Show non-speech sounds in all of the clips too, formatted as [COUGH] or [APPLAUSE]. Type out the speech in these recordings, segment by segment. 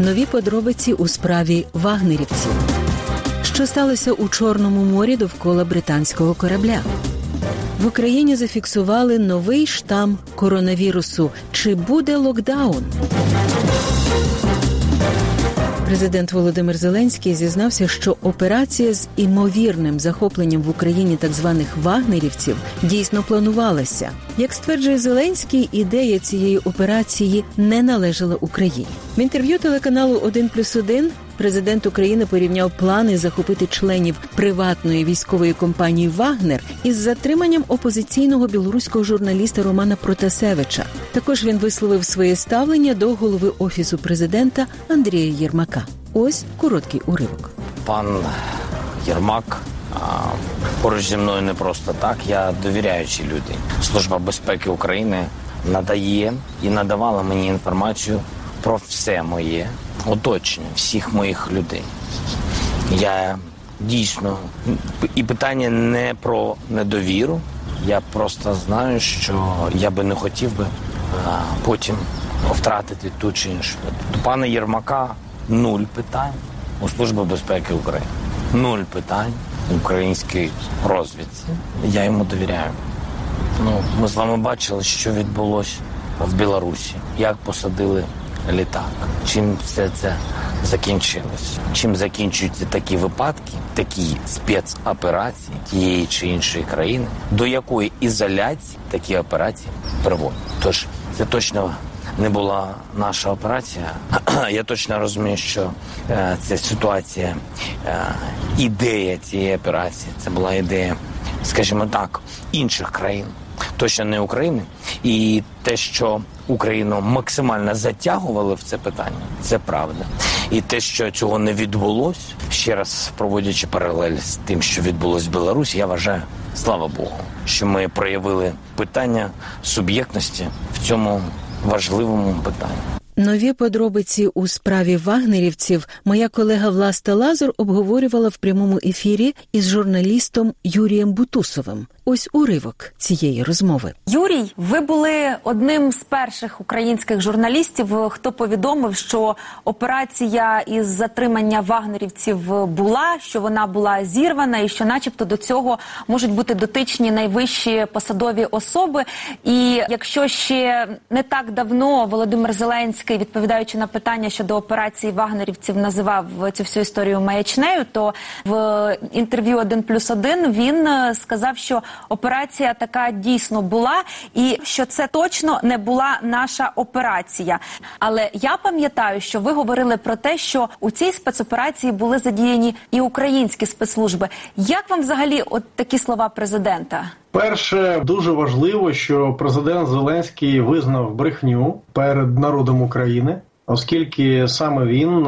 Нові подробиці у справі вагнерівців. Що сталося у Чорному морі довкола британського корабля? В Україні зафіксували новий штам коронавірусу. Чи буде локдаун? Президент Володимир Зеленський зізнався, що операція з імовірним захопленням в Україні так званих вагнерівців дійсно планувалася. Як стверджує Зеленський, ідея цієї операції не належала Україні. В інтерв'ю телеканалу «1 плюс 1» президент України порівняв плани захопити членів приватної військової компанії Вагнер із затриманням опозиційного білоруського журналіста Романа Протасевича. Також він висловив своє ставлення до голови офісу президента Андрія Єрмака. Ось короткий уривок. Пан Єрмак поруч зі мною не просто так. Я довіряючий люди. Служба безпеки України надає і надавала мені інформацію про все моє оточення, всіх моїх людей. Я дійсно і питання не про недовіру. Я просто знаю, що я би не хотів би а, потім втратити ту чи іншу. До пана Єрмака нуль питань у Служби безпеки України. Нуль питань українській розвідці. Я йому довіряю. Ну, ми з вами бачили, що відбулося в Білорусі, як посадили літак. Чим все це закінчилось? Чим закінчуються такі випадки, такі спецоперації тієї чи іншої країни, до якої ізоляції такі операції приводять? Тож це точно. Не була наша операція. [CLEARS THROAT] Я точно розумію, що е, ця ситуація, е, ідея цієї операції це була ідея, скажімо так, інших країн, точно не України. І те, що Україну максимально затягували в це питання, це правда. І те, що цього не відбулося, ще раз проводячи паралель з тим, що відбулося в Білорусі, я вважаю, слава Богу, що ми проявили питання суб'єктності в цьому важливому питанні. Нові подробиці у справі вагнерівців моя колега Власта Лазур обговорювала в прямому ефірі із журналістом Юрієм Бутусовим. Ось уривок цієї розмови. Юрій, ви були одним з перших українських журналістів, хто повідомив, що операція із затримання вагнерівців була, що вона була зірвана, і що, начебто, до цього можуть бути дотичні найвищі посадові особи. І якщо ще не так давно Володимир Зеленський, відповідаючи на питання щодо операції вагнерівців, називав цю всю історію маячнею, то в інтерв'ю «1 плюс 1» він сказав, що операція така дійсно була, і що це точно не була наша операція. Але я пам'ятаю, що ви говорили про те, що у цій спецоперації були задіяні і українські спецслужби. Як вам взагалі от такі слова президента? Перше дуже важливо, що президент Зеленський визнав брехню перед народом України. Оскільки саме він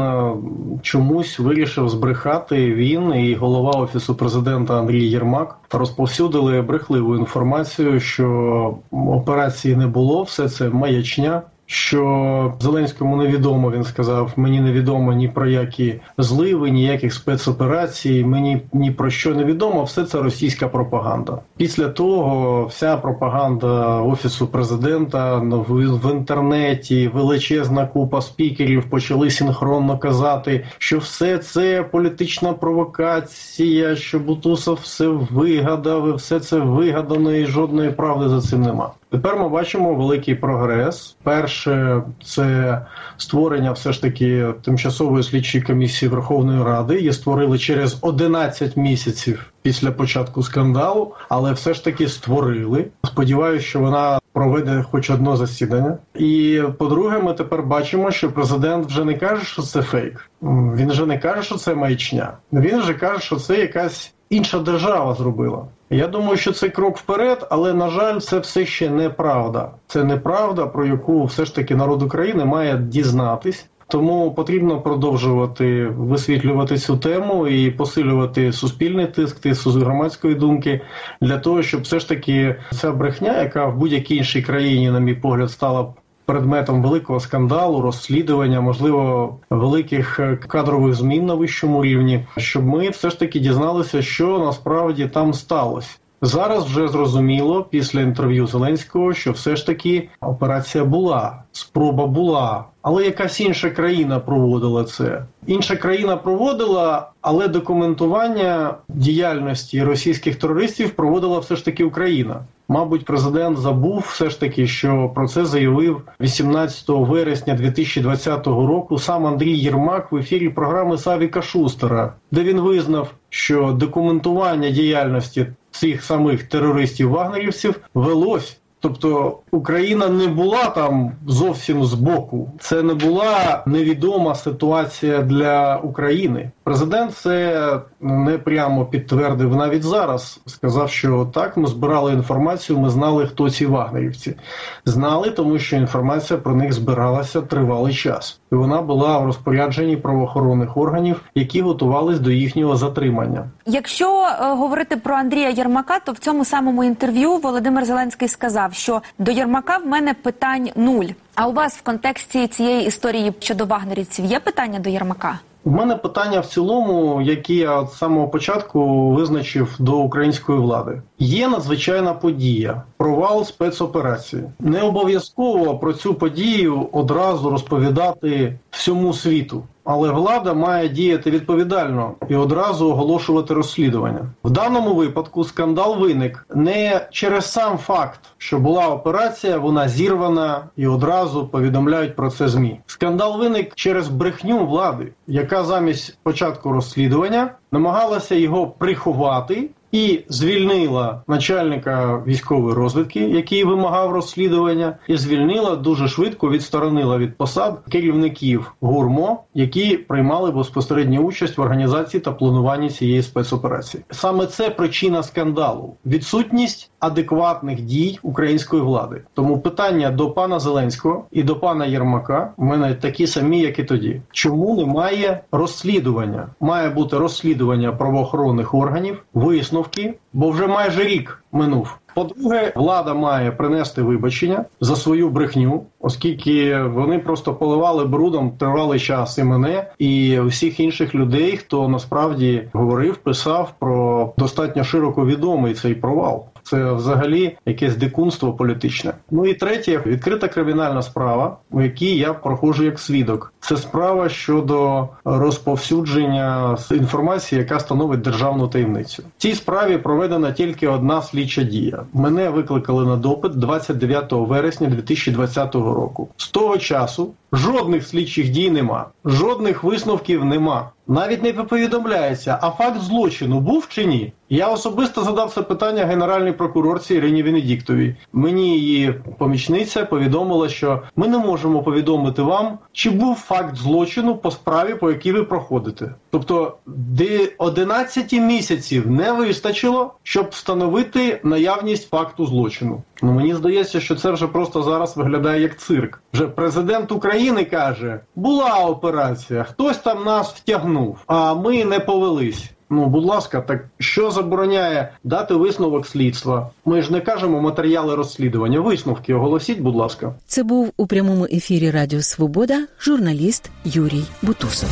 чомусь вирішив збрехати він і голова офісу президента Андрій Єрмак розповсюдили брехливу інформацію, що операції не було, все це маячня. Що Зеленському невідомо, він сказав, мені невідомо ні про які зливи, ніяких спецоперацій, мені ні про що не відомо. Все це російська пропаганда. Після того вся пропаганда офісу президента в інтернеті, величезна купа спікерів почали синхронно казати, що все це політична провокація, що Бутусов все вигадав, і все це вигадано, і жодної правди за цим нема. Тепер ми бачимо великий прогрес. Перше, це створення все ж таки тимчасової слідчої комісії Верховної Ради. Її створили через 11 місяців після початку скандалу, але все ж таки створили. Сподіваюся, що вона проведе хоч одне засідання. І по-друге, ми тепер бачимо, що президент вже не каже, що це фейк. Він вже не каже, що це маячня. Він вже каже, що це якась інша держава зробила. Я думаю, що це крок вперед, але на жаль, це все ще неправда. Це неправда, про яку все ж таки народ України має дізнатись. Тому потрібно продовжувати висвітлювати цю тему і посилювати суспільний тиск, тиск громадської думки для того, щоб все ж таки ця брехня, яка в будь-якій іншій країні, на мій погляд, стала предметом великого скандалу, розслідування, можливо, великих кадрових змін на вищому рівні, щоб ми все ж таки дізналися, що насправді там сталося. Зараз вже зрозуміло після інтерв'ю Зеленського, що все ж таки операція була, спроба була, але якась інша країна проводила це. Інша країна проводила, але документування діяльності російських терористів проводила все ж таки Україна. Мабуть, президент забув все ж таки, що про це заявив 18 вересня 2020 року сам Андрій Єрмак в ефірі програми Савіка Шустера, де він визнав, що документування діяльності цих самих терористів-вагнерівців велось Тобто Україна не була там зовсім збоку. Це не була невідома ситуація для України. Президент це не прямо підтвердив навіть зараз. Сказав, що так, ми збирали інформацію, ми знали, хто ці вагнерівці. Знали, тому що інформація про них збиралася тривалий час, і вона була в розпорядженні правоохоронних органів, які готувались до їхнього затримання. Якщо е, говорити про Андрія Єрмака, то в цьому самому інтерв'ю Володимир Зеленський сказав сказав, що до Єрмака в мене питань нуль. А у вас в контексті цієї історії щодо вагнерівців є питання до Єрмака? У мене питання в цілому, які я з самого початку визначив до української влади. Є надзвичайна подія, провал спецоперації. Не обов'язково про цю подію одразу розповідати всьому світу але влада має діяти відповідально і одразу оголошувати розслідування. В даному випадку скандал виник не через сам факт, що була операція, вона зірвана і одразу повідомляють про це змі. Скандал виник через брехню влади, яка замість початку розслідування намагалася його приховати і звільнила начальника військової розвідки, який вимагав розслідування, і звільнила дуже швидко відсторонила від посад керівників гурмо, які приймали безпосередню участь в організації та плануванні цієї спецоперації. Саме це причина скандалу: відсутність адекватних дій української влади. Тому питання до пана Зеленського і до пана Єрмака в мене такі самі, як і тоді. Чому немає розслідування? Має бути розслідування правоохоронних органів, висновку висновки, бо вже майже рік минув. По-друге, влада має принести вибачення за свою брехню, оскільки вони просто поливали брудом тривалий час і мене, і всіх інших людей, хто насправді говорив, писав про достатньо широко відомий цей провал. Це взагалі якесь дикунство політичне. Ну і третє відкрита кримінальна справа, у якій я проходжу як свідок. Це справа щодо розповсюдження інформації, яка становить державну таємницю. В цій справі проведена тільки одна слідча дія. Мене викликали на допит 29 вересня 2020 року. З того часу жодних слідчих дій нема, жодних висновків нема. Навіть не повідомляється, а факт злочину був чи ні? Я особисто задав це питання генеральній прокурорці Ірині Венедіктовій. Мені її помічниця повідомила, що ми не можемо повідомити вам, чи був факт злочину по справі, по якій ви проходите. Тобто, де 11 місяців не вистачило, щоб встановити наявність факту злочину. Ну мені здається, що це вже просто зараз виглядає як цирк. Вже президент України каже: була операція, хтось там нас втягнув, а ми не повелись. Ну, будь ласка, так що забороняє дати висновок слідства? Ми ж не кажемо матеріали розслідування. Висновки оголосіть, будь ласка. Це був у прямому ефірі Радіо Свобода журналіст Юрій Бутусов.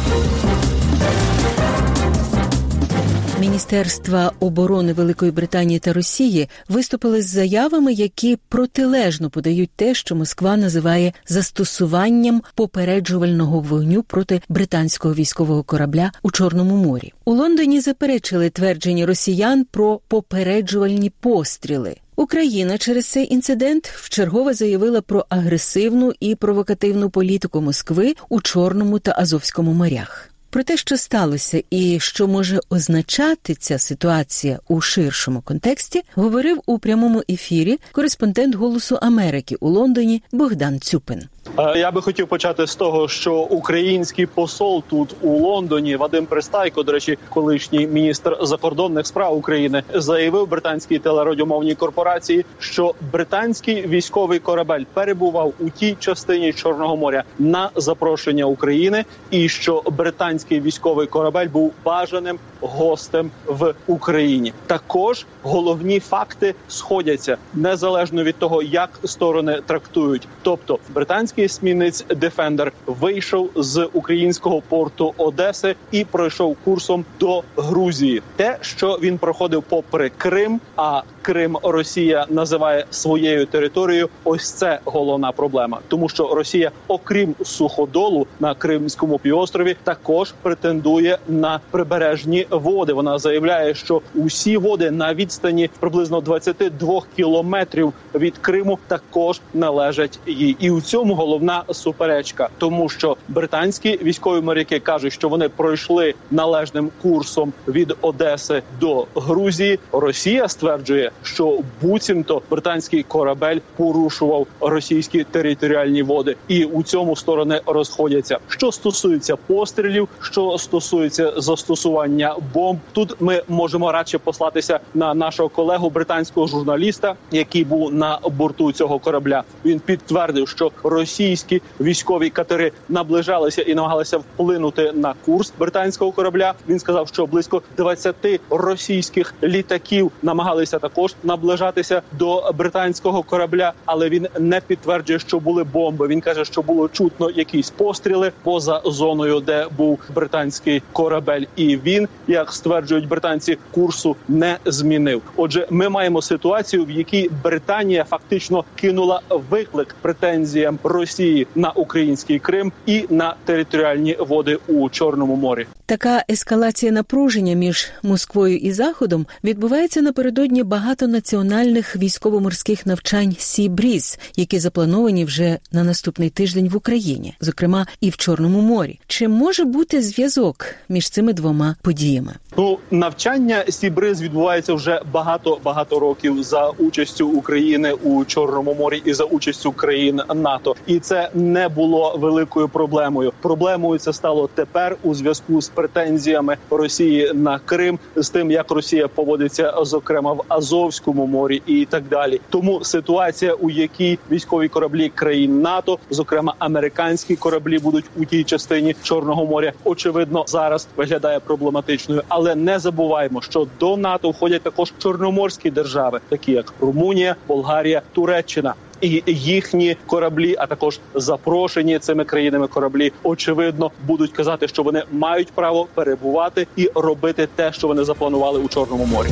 Міністерства оборони Великої Британії та Росії виступили з заявами, які протилежно подають те, що Москва називає застосуванням попереджувального вогню проти британського військового корабля у Чорному морі. У Лондоні заперечили твердження росіян про попереджувальні постріли. Україна через цей інцидент вчергове заявила про агресивну і провокативну політику Москви у Чорному та Азовському морях. Про те, що сталося, і що може означати ця ситуація у ширшому контексті, говорив у прямому ефірі кореспондент Голосу Америки у Лондоні Богдан Цюпин. Е, я би хотів почати з того, що український посол тут у Лондоні Вадим Пристайко, до речі, колишній міністр закордонних справ України, заявив британській телерадіомовній корпорації, що британський військовий корабель перебував у тій частині Чорного моря на запрошення України, і що британський військовий корабель був бажаним гостем в Україні. Також головні факти сходяться незалежно від того, як сторони трактують, тобто британський есмінець Дефендер вийшов з українського порту Одеси і пройшов курсом до Грузії. Те, що він проходив попри Крим, а Крим Росія називає своєю територією. Ось це головна проблема, тому що Росія, окрім суходолу на Кримському півострові, також претендує на прибережні води. Вона заявляє, що усі води на відстані приблизно 22 кілометрів від Криму також належать їй, і у цьому головна суперечка, тому що британські військові моряки кажуть, що вони пройшли належним курсом від Одеси до Грузії. Росія стверджує, що буцімто британський корабель порушував російські територіальні води, і у цьому сторони розходяться. Що стосується пострілів, що стосується застосування бомб, тут ми можемо радше послатися на нашого колегу британського журналіста, який був на борту цього корабля. Він підтвердив, що російські військові катери наближалися і намагалися вплинути на курс британського корабля. Він сказав, що близько 20 російських літаків намагалися також наближатися до британського корабля, але він не підтверджує, що були бомби. Він каже, що було чутно якісь постріли поза зоною, де був британський корабель, і він, як стверджують британці, курсу не змінив. Отже, ми маємо ситуацію, в якій Британія фактично кинула виклик претензіям Росії на український Крим і на територіальні води у Чорному морі. Така ескалація напруження між Москвою і Заходом відбувається напередодні багатонаціональних військово-морських навчань Сі Бріз, які заплановані вже на наступний тиждень в Україні, зокрема і в Чорному морі. Чи може бути зв'язок між цими двома подіями? Ну, навчання Сібриз відбувається вже багато багато років за участю України у Чорному морі і за участю країн НАТО, і це не було великою проблемою. Проблемою це стало тепер у зв'язку з претензіями Росії на Крим, з тим як Росія поводиться зокрема в Азовському морі, і так далі. Тому ситуація, у якій військові кораблі країн НАТО, зокрема американські кораблі, будуть у тій частині Чорного моря, очевидно, зараз виглядає проблематичною, але не забуваємо, що до НАТО входять також чорноморські держави, такі як Румунія, Болгарія, Туреччина. І їхні кораблі, а також запрошені цими країнами кораблі, очевидно, будуть казати, що вони мають право перебувати і робити те, що вони запланували у чорному морі.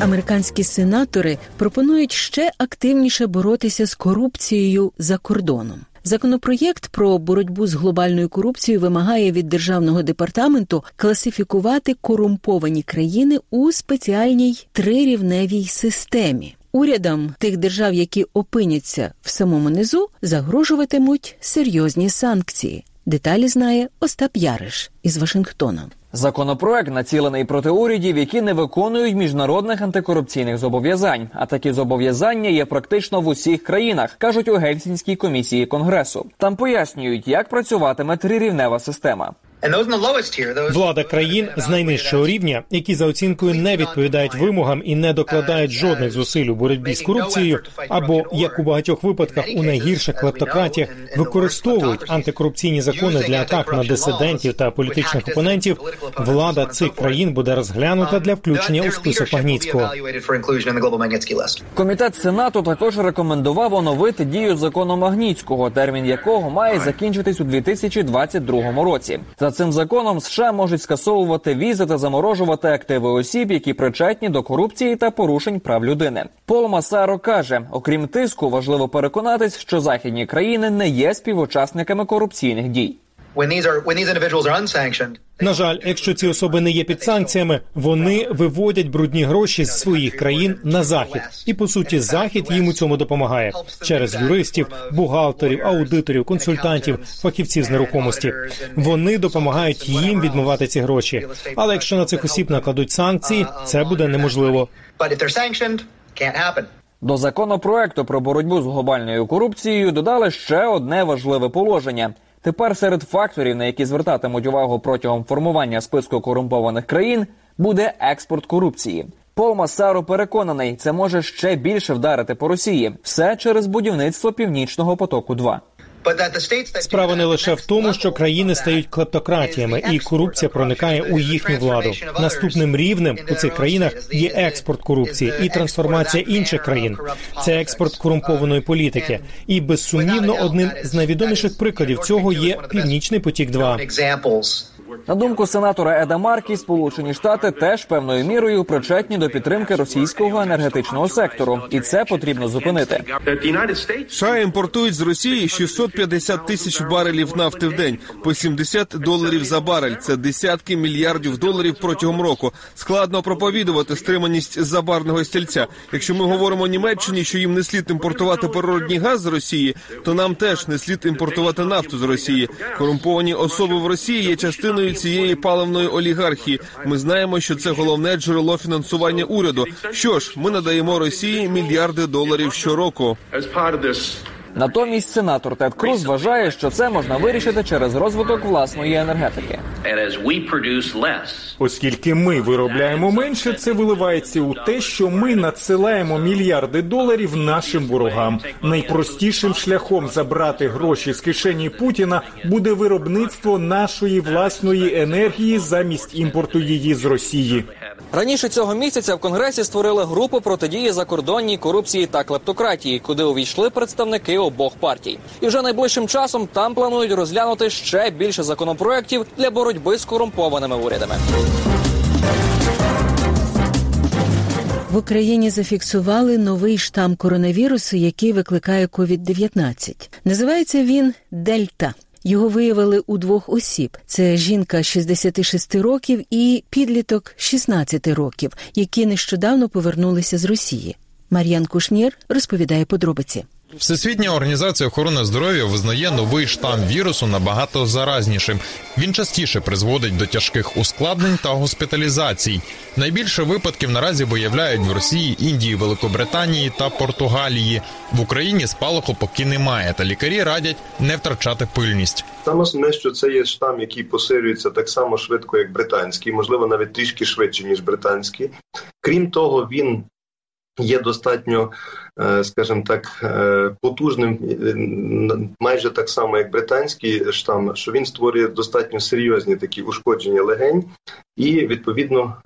Американські сенатори пропонують ще активніше боротися з корупцією за кордоном. Законопроєкт про боротьбу з глобальною корупцією вимагає від державного департаменту класифікувати корумповані країни у спеціальній трирівневій системі. Урядам тих держав, які опиняться в самому низу, загрожуватимуть серйозні санкції. Деталі знає Остап Яриш із Вашингтона. Законопроект націлений проти урядів, які не виконують міжнародних антикорупційних зобов'язань. А такі зобов'язання є практично в усіх країнах, кажуть у Гельсінській комісії конгресу. Там пояснюють, як працюватиме трирівнева система. Влада країн з найнижчого рівня, які за оцінкою не відповідають вимогам і не докладають жодних зусиль у боротьбі з корупцією, або як у багатьох випадках у найгірших клептократіях використовують антикорупційні закони для атак на дисидентів та політичних опонентів. Влада цих країн буде розглянута для включення у список Магнітського. Комітет сенату також рекомендував оновити дію закону Магнітського, термін якого має закінчитись у 2022 році. За цим законом США можуть скасовувати візи та заморожувати активи осіб, які причетні до корупції та порушень прав людини. Пол Масаро каже: окрім тиску, важливо переконатись, що західні країни не є співучасниками корупційних дій. На жаль, якщо ці особи не є під санкціями, вони виводять брудні гроші з своїх країн на захід, і по суті, захід їм у цьому допомагає через юристів, бухгалтерів, аудиторів, консультантів, фахівців з нерухомості. Вони допомагають їм відмивати ці гроші. Але якщо на цих осіб накладуть санкції, це буде неможливо. До законопроекту про боротьбу з глобальною корупцією додали ще одне важливе положення. Тепер серед факторів, на які звертатимуть увагу протягом формування списку корумпованих країн, буде експорт корупції. Пол Масаро переконаний, це може ще більше вдарити по Росії. Все через будівництво північного потоку. 2 Справа не лише в тому, що країни стають клептократіями, і корупція проникає у їхню владу. Наступним рівнем у цих країнах є експорт корупції і трансформація інших країн. Це експорт корумпованої політики. І безсумнівно одним з найвідоміших прикладів цього є Північний потік. 2 на думку сенатора Еда Маркі, Сполучені Штати теж певною мірою причетні до підтримки російського енергетичного сектору, і це потрібно зупинити. США імпортують з Росії 650 тисяч барелів нафти в день по 70 доларів за барель. Це десятки мільярдів доларів протягом року. Складно проповідувати стриманість забарного стільця. Якщо ми говоримо Німеччині, що їм не слід імпортувати природній газ з Росії, то нам теж не слід імпортувати нафту з Росії. Корумповані особи в Росії є частиною цієї паливної олігархії. Ми знаємо, що це головне джерело фінансування уряду. Що ж, ми надаємо Росії мільярди доларів щороку. Натомість сенатор Тед Круз вважає, що це можна вирішити через розвиток власної енергетики. Оскільки ми виробляємо менше, це виливається у те, що ми надсилаємо мільярди доларів нашим ворогам. Найпростішим шляхом забрати гроші з кишені Путіна буде виробництво нашої власної енергії замість імпорту її з Росії. Раніше цього місяця в Конгресі створили групу протидії закордонній корупції та клептократії, куди увійшли представники обох партій. І вже найближчим часом там планують розглянути ще більше законопроєктів для боротьби з корумпованими урядами. В Україні зафіксували новий штам коронавірусу, який викликає COVID-19. Називається він Дельта. Його виявили у двох осіб: це жінка 66 років і підліток 16 років, які нещодавно повернулися з Росії. Мар'ян Кушнір розповідає подробиці. Всесвітня організація охорони здоров'я визнає новий штам вірусу набагато заразнішим. Він частіше призводить до тяжких ускладнень та госпіталізацій. Найбільше випадків наразі виявляють в Росії, Індії, Великобританії та Португалії. В Україні спалаху поки немає, та лікарі радять не втрачати пильність. Саме основне, що це є штам, який поширюється так само швидко, як британський, можливо, навіть трішки швидше ніж британський. Крім того, він є достатньо, е, скажімо так, е, потужним, е, майже так само, як британський штам, що він створює достатньо серйозні такі ушкодження легень, і відповідно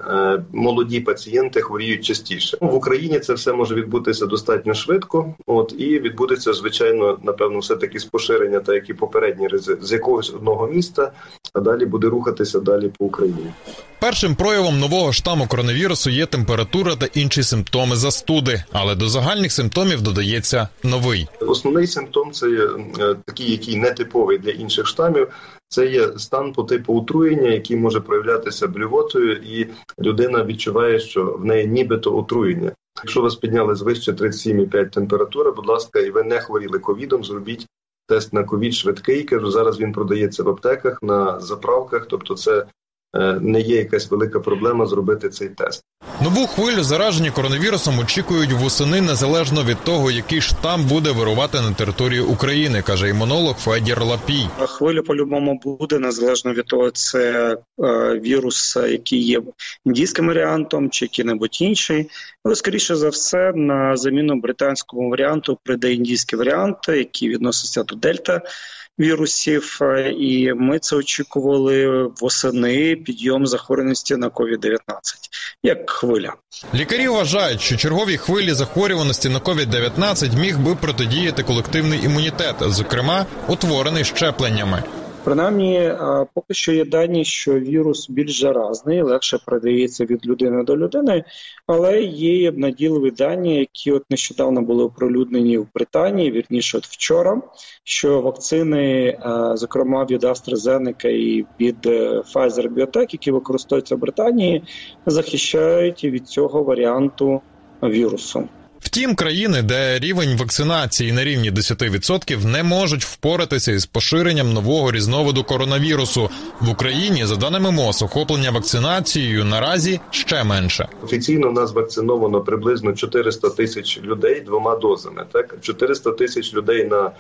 молоді пацієнти хворіють частіше. В Україні це все може відбутися достатньо швидко. От і відбудеться звичайно, напевно, все таки з поширення, та як і попередні з якогось одного міста, а далі буде рухатися далі по Україні. Першим проявом нового штаму коронавірусу є температура та інші симптоми застуди, але до загальних симптомів додається новий. Основний симптом це є е, такий, який не типовий для інших штамів. Це є стан по типу отруєння, який може проявлятися блювотою, і людина відчуває, що в неї нібито отруєння. Якщо вас підняли звище 37,5 температура, будь ласка, і ви не хворіли ковідом, зробіть тест на ковід швидкий. Кажу, зараз він продається в аптеках на заправках, тобто це не є якась велика проблема зробити цей тест. Нову хвилю зараження коронавірусом очікують восени незалежно від того, який штам буде вирувати на території України, каже імунолог Федір Лапій. Хвиля по-любому буде незалежно від того, це е, вірус, який є індійським варіантом чи який-небудь інший. Але скоріше за все на заміну британському варіанту прийде індійський варіант, який відноситься до дельта вірусів, е, і ми це очікували восени підйом захворюваності на COVID-19, як хвиля. Лікарі вважають, що чергові хвилі захворюваності на COVID-19 міг би протидіяти колективний імунітет, зокрема утворений щепленнями. Принаймні, поки що є дані, що вірус більш заразний, легше передається від людини до людини, але є наділиві дані, які от нещодавно були оприлюднені в Британії, вірніше от вчора. Що вакцини, зокрема від AstraZeneca і від е, Pfizer Biotech, які використовуються в Британії, захищають від цього варіанту вірусу. Втім, країни, де рівень вакцинації на рівні 10% не можуть впоратися із поширенням нового різновиду коронавірусу в Україні. За даними МОЗ, охоплення вакцинацією наразі ще менше. Офіційно у нас вакциновано приблизно 400 тисяч людей двома дозами. Так 400 тисяч людей на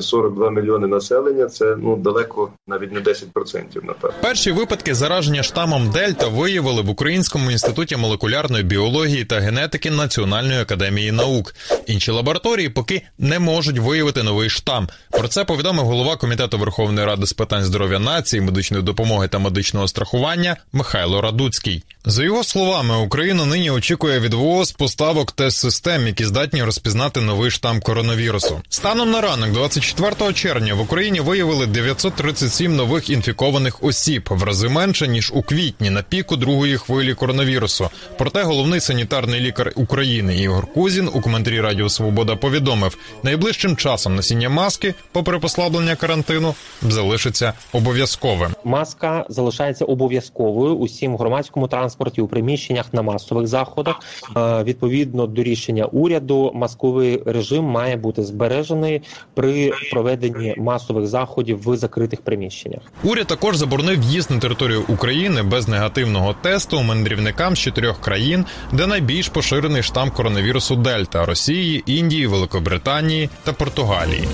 42 е, мільйони населення. Це ну далеко навіть не 10%, напевно. Перші випадки зараження штамом Дельта виявили в Українському інституті молекулярної біології та генетики Національної академії наук. Інші лабораторії поки не можуть виявити новий штам. Про це повідомив голова комітету Верховної Ради з питань здоров'я нації, медичної допомоги та медичного страхування Михайло Радуцький. За його словами, Україна нині очікує від ВООЗ поставок тест-систем, які здатні розпізнати новий штам коронавірусу. Станом на ранок, 24 червня, в Україні виявили 937 нових інфікованих осіб, в рази менше ніж у квітні на піку другої хвилі коронавірусу. Проте головний санітарний лікар України Ігор Кузін у коментарі Радіо Свобода повідомив, найближчим часом носіння маски, попри послаблення карантину, залишиться обов'язковим. Маска залишається обов'язковою усім громадському транспорті у приміщеннях на масових заходах. Е, відповідно до рішення уряду, масковий режим має бути збережений при проведенні масових заходів в закритих приміщеннях. Уряд також заборонив в'їзд на територію України без негативного тесту мандрівникам з чотирьох країн, де найбільш поширений штам коронавірусу Дельта Росії, Індії, Великобританії та Португалії.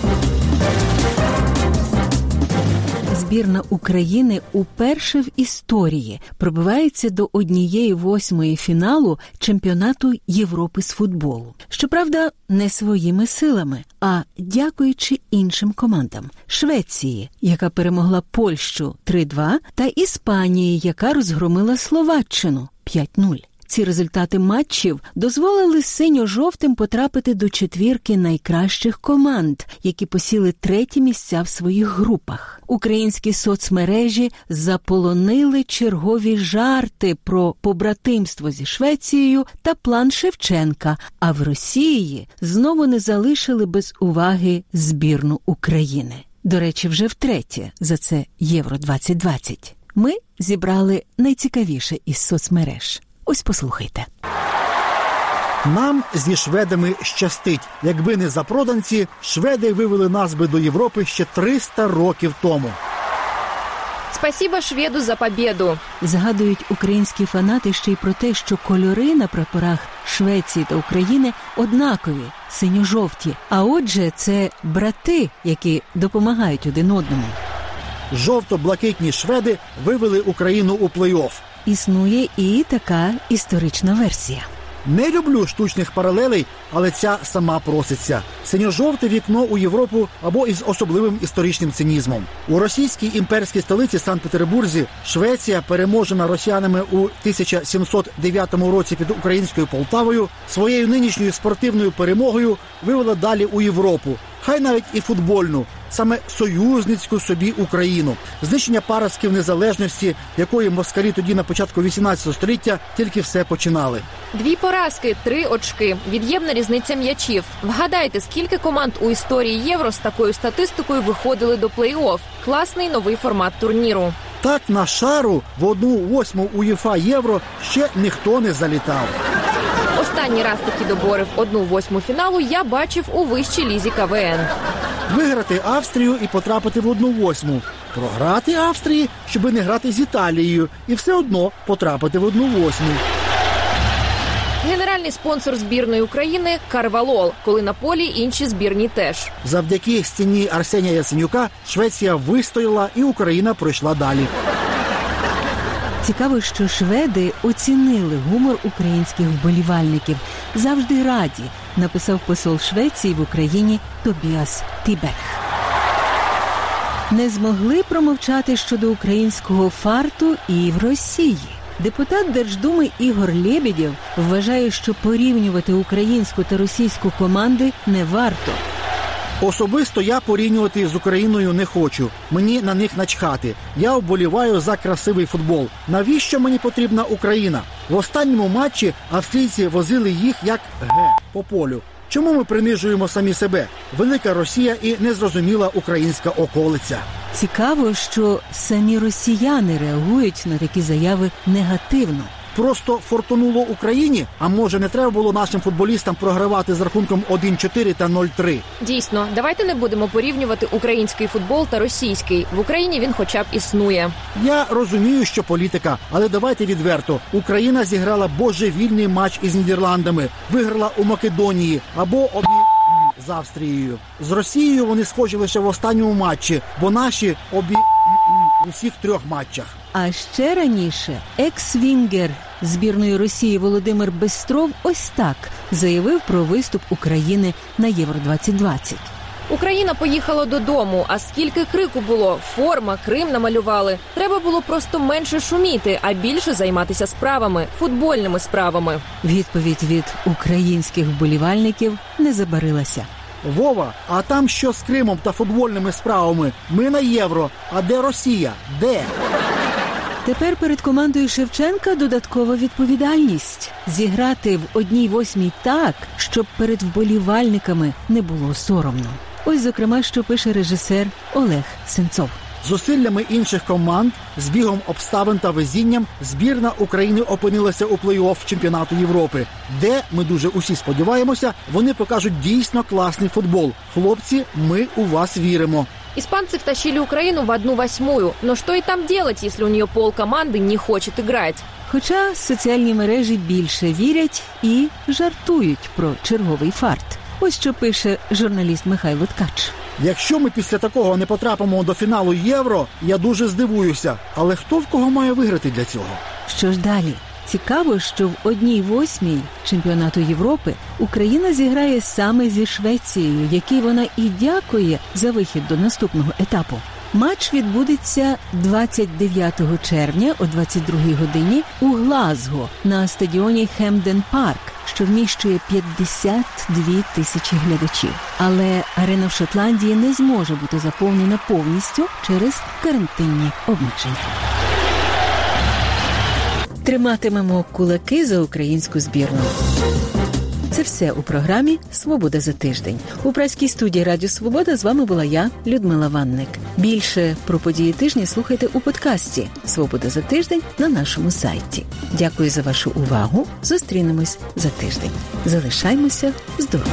Збірна України уперше в історії пробивається до однієї восьмої фіналу чемпіонату Європи з футболу. Щоправда, не своїми силами, а дякуючи іншим командам Швеції, яка перемогла Польщу 3-2, та Іспанії, яка розгромила Словаччину 5-0. Ці результати матчів дозволили синьо-жовтим потрапити до четвірки найкращих команд, які посіли треті місця в своїх групах. Українські соцмережі заполонили чергові жарти про побратимство зі Швецією та план Шевченка. А в Росії знову не залишили без уваги збірну України. До речі, вже втретє за це Євро 2020 Ми зібрали найцікавіше із соцмереж. Ось послухайте. Нам зі шведами щастить. Якби не запроданці, шведи вивели нас би до Європи ще 300 років тому. Спасіба шведу за побіду. Згадують українські фанати ще й про те, що кольори на прапорах Швеції та України однакові, синьо-жовті. А отже, це брати, які допомагають один одному. Жовто-блакитні шведи вивели Україну у плей-офф. Існує і така історична версія. Не люблю штучних паралелей, але ця сама проситься. Синьо-жовте вікно у Європу або із особливим історичним цинізмом. У російській імперській столиці Санкт-Петербурзі Швеція, переможена росіянами у 1709 році під українською Полтавою, своєю нинішньою спортивною перемогою вивела далі у Європу, хай навіть і футбольну, саме союзницьку собі Україну, знищення паростків незалежності, якої москалі тоді на початку 18 століття тільки все починали. Дві поразки, три очки, від'ємна різниця м'ячів. Вгадайте, скільки команд у історії євро з такою статистикою виходили до плей-офф. Класний новий формат турніру. Так на шару в одну восьму УЄФА євро ще ніхто не залітав. Останній раз такі добори в одну восьму фіналу я бачив у вищій лізі КВН. Виграти Австрію і потрапити в одну восьму, програти Австрії, щоби не грати з Італією, і все одно потрапити в одну восьму. Генеральний спонсор збірної України Карвалол, коли на полі інші збірні теж завдяки стіні Арсенія Ясенюка Швеція вистояла і Україна пройшла далі. Цікаво, що шведи оцінили гумор українських вболівальників. Завжди раді, написав посол Швеції в Україні Тобіас Тіберг. Не змогли промовчати щодо українського фарту і в Росії. Депутат Держдуми Ігор Лєбєдєв вважає, що порівнювати українську та російську команди не варто. Особисто я порівнювати з Україною не хочу. Мені на них начхати. Я вболіваю за красивий футбол. Навіщо мені потрібна Україна? В останньому матчі австрійці возили їх як ге по полю. Чому ми принижуємо самі себе? Велика Росія і незрозуміла українська околиця. Цікаво, що самі росіяни реагують на такі заяви негативно. Просто фортунуло Україні. А може не треба було нашим футболістам програвати з рахунком 1-4 та 0-3? Дійсно, давайте не будемо порівнювати український футбол та російський. В Україні він, хоча б існує. Я розумію, що політика, але давайте відверто. Україна зіграла божевільний матч із Нідерландами, виграла у Македонії або обі з Австрією. З Росією вони схожі лише в останньому матчі, бо наші обі у всіх трьох матчах. А ще раніше екс-вінгер збірної Росії Володимир Бестров ось так заявив про виступ України на Євро 2020 Україна поїхала додому. А скільки крику було? Форма, Крим намалювали. Треба було просто менше шуміти, а більше займатися справами, футбольними справами. Відповідь від українських вболівальників не забарилася. Вова, а там що з Кримом та футбольними справами? Ми на євро. А де Росія? Де? Тепер перед командою Шевченка додаткова відповідальність зіграти в одній восьмій так, щоб перед вболівальниками не було соромно. Ось, зокрема, що пише режисер Олег Сенцов. Зусиллями інших команд, збігом обставин та везінням збірна України опинилася у плей-офф чемпіонату Європи, де ми дуже усі сподіваємося, вони покажуть дійсно класний футбол. Хлопці, ми у вас віримо. Испанцы втащили Украину в одну восьмую. Но что и там делать, если у нее пол команды не хочет играть? Хоча соціальні мережі більше вірять і жартують про черговий фарт. Ось що пише журналіст Михайло Ткач. Якщо ми після такого не потрапимо до фіналу євро, я дуже здивуюся. Але хто в кого має виграти для цього? Що ж далі? Цікаво, що в одній восьмій чемпіонату Європи Україна зіграє саме зі Швецією, якій вона і дякує за вихід до наступного етапу. Матч відбудеться 29 червня о 22 годині у Глазго на стадіоні Хемден Парк, що вміщує 52 тисячі глядачів. Але арена в Шотландії не зможе бути заповнена повністю через карантинні обмеження. Триматимемо кулаки за українську збірну. Це все у програмі Свобода за тиждень. У праській студії Радіо Свобода з вами була я, Людмила Ванник. Більше про події тижня слухайте у подкасті Свобода за тиждень на нашому сайті. Дякую за вашу увагу. Зустрінемось за тиждень. Залишаймося здорові!